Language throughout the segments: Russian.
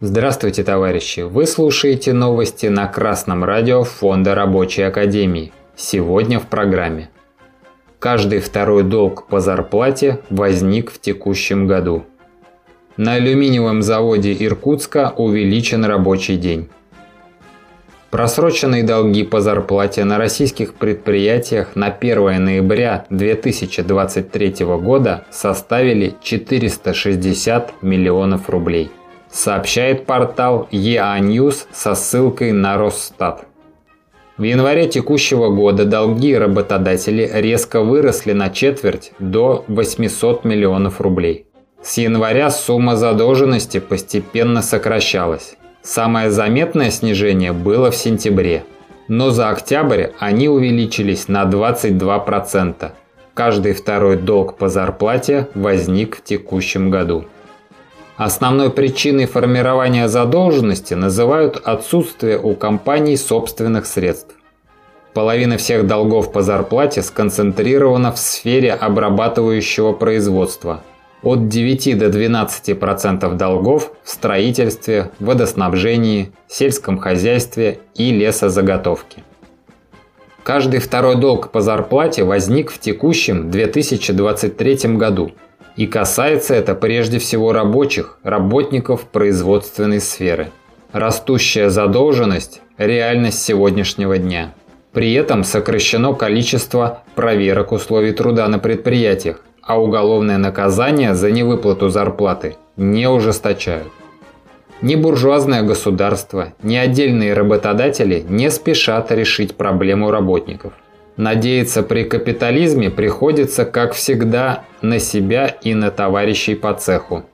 Здравствуйте, товарищи! Вы слушаете новости на Красном радио Фонда Рабочей Академии. Сегодня в программе. Каждый второй долг по зарплате возник в текущем году. На алюминиевом заводе Иркутска увеличен рабочий день. Просроченные долги по зарплате на российских предприятиях на 1 ноября 2023 года составили 460 миллионов рублей сообщает портал EA News со ссылкой на Росстат. В январе текущего года долги работодателей резко выросли на четверть до 800 миллионов рублей. С января сумма задолженности постепенно сокращалась. Самое заметное снижение было в сентябре, но за октябрь они увеличились на 22%. Каждый второй долг по зарплате возник в текущем году. Основной причиной формирования задолженности называют отсутствие у компаний собственных средств. Половина всех долгов по зарплате сконцентрирована в сфере обрабатывающего производства. От 9 до 12% долгов в строительстве, водоснабжении, сельском хозяйстве и лесозаготовке. Каждый второй долг по зарплате возник в текущем 2023 году – и касается это прежде всего рабочих, работников производственной сферы. Растущая задолженность – реальность сегодняшнего дня. При этом сокращено количество проверок условий труда на предприятиях, а уголовное наказание за невыплату зарплаты не ужесточают. Ни буржуазное государство, ни отдельные работодатели не спешат решить проблему работников – Надеяться при капитализме приходится, как всегда, на себя и на товарищей по цеху.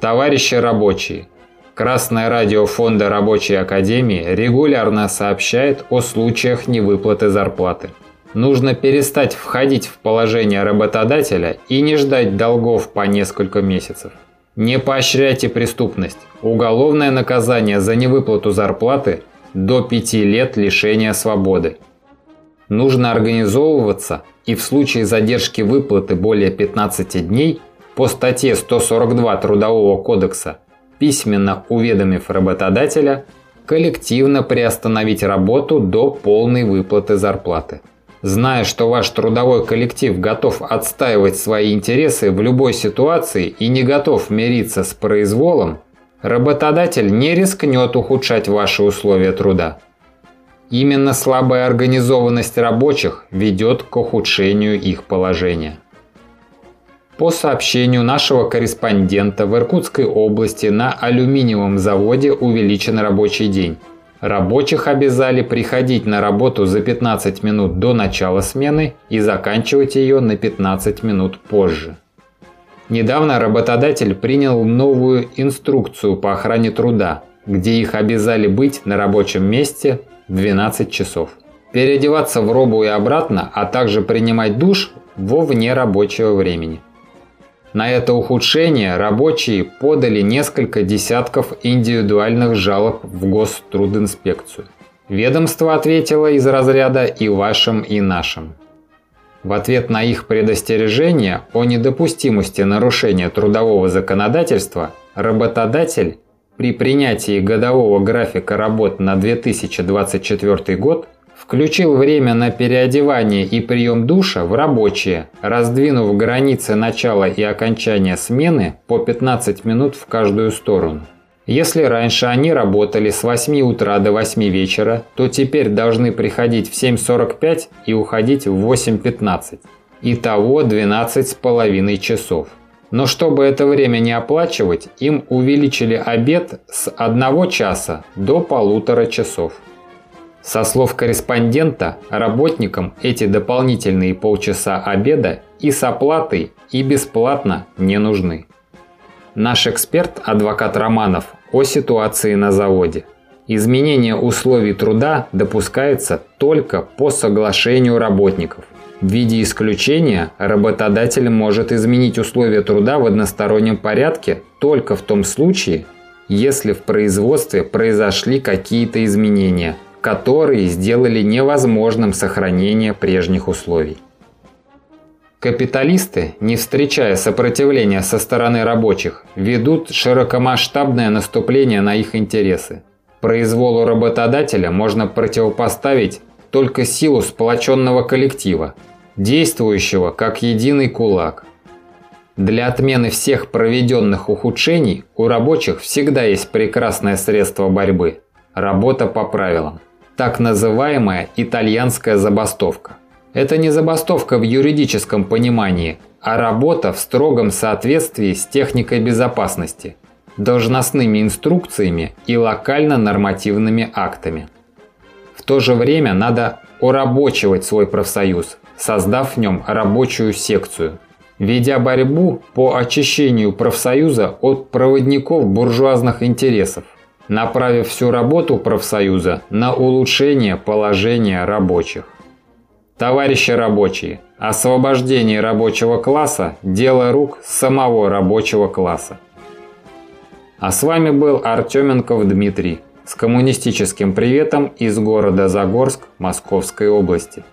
Товарищи рабочие, Красное радио Фонда Рабочей Академии регулярно сообщает о случаях невыплаты зарплаты. Нужно перестать входить в положение работодателя и не ждать долгов по несколько месяцев. Не поощряйте преступность. Уголовное наказание за невыплату зарплаты до 5 лет лишения свободы. Нужно организовываться и в случае задержки выплаты более 15 дней по статье 142 Трудового кодекса, письменно уведомив работодателя, коллективно приостановить работу до полной выплаты зарплаты. Зная, что ваш трудовой коллектив готов отстаивать свои интересы в любой ситуации и не готов мириться с произволом, работодатель не рискнет ухудшать ваши условия труда. Именно слабая организованность рабочих ведет к ухудшению их положения. По сообщению нашего корреспондента в Иркутской области на алюминиевом заводе увеличен рабочий день. Рабочих обязали приходить на работу за 15 минут до начала смены и заканчивать ее на 15 минут позже. Недавно работодатель принял новую инструкцию по охране труда, где их обязали быть на рабочем месте 12 часов. Переодеваться в робу и обратно, а также принимать душ во вне рабочего времени. На это ухудшение рабочие подали несколько десятков индивидуальных жалоб в Гострудинспекцию. Ведомство ответило из разряда «и вашим, и нашим». В ответ на их предостережение о недопустимости нарушения трудового законодательства работодатель при принятии годового графика работ на 2024 год включил время на переодевание и прием душа в рабочие, раздвинув границы начала и окончания смены по 15 минут в каждую сторону. Если раньше они работали с 8 утра до 8 вечера, то теперь должны приходить в 7.45 и уходить в 8.15. Итого 12,5 часов. Но чтобы это время не оплачивать, им увеличили обед с одного часа до полутора часов. Со слов корреспондента, работникам эти дополнительные полчаса обеда и с оплатой, и бесплатно не нужны. Наш эксперт, адвокат Романов, о ситуации на заводе. Изменение условий труда допускается только по соглашению работников. В виде исключения работодатель может изменить условия труда в одностороннем порядке только в том случае, если в производстве произошли какие-то изменения, которые сделали невозможным сохранение прежних условий. Капиталисты, не встречая сопротивления со стороны рабочих, ведут широкомасштабное наступление на их интересы. Произволу работодателя можно противопоставить только силу сплоченного коллектива, действующего как единый кулак. Для отмены всех проведенных ухудшений у рабочих всегда есть прекрасное средство борьбы – работа по правилам. Так называемая итальянская забастовка. Это не забастовка в юридическом понимании, а работа в строгом соответствии с техникой безопасности, должностными инструкциями и локально-нормативными актами. В то же время надо урабочивать свой профсоюз, создав в нем рабочую секцию, ведя борьбу по очищению профсоюза от проводников буржуазных интересов, направив всю работу профсоюза на улучшение положения рабочих. Товарищи рабочие, освобождение рабочего класса – дело рук самого рабочего класса. А с вами был Артеменков Дмитрий с коммунистическим приветом из города Загорск Московской области.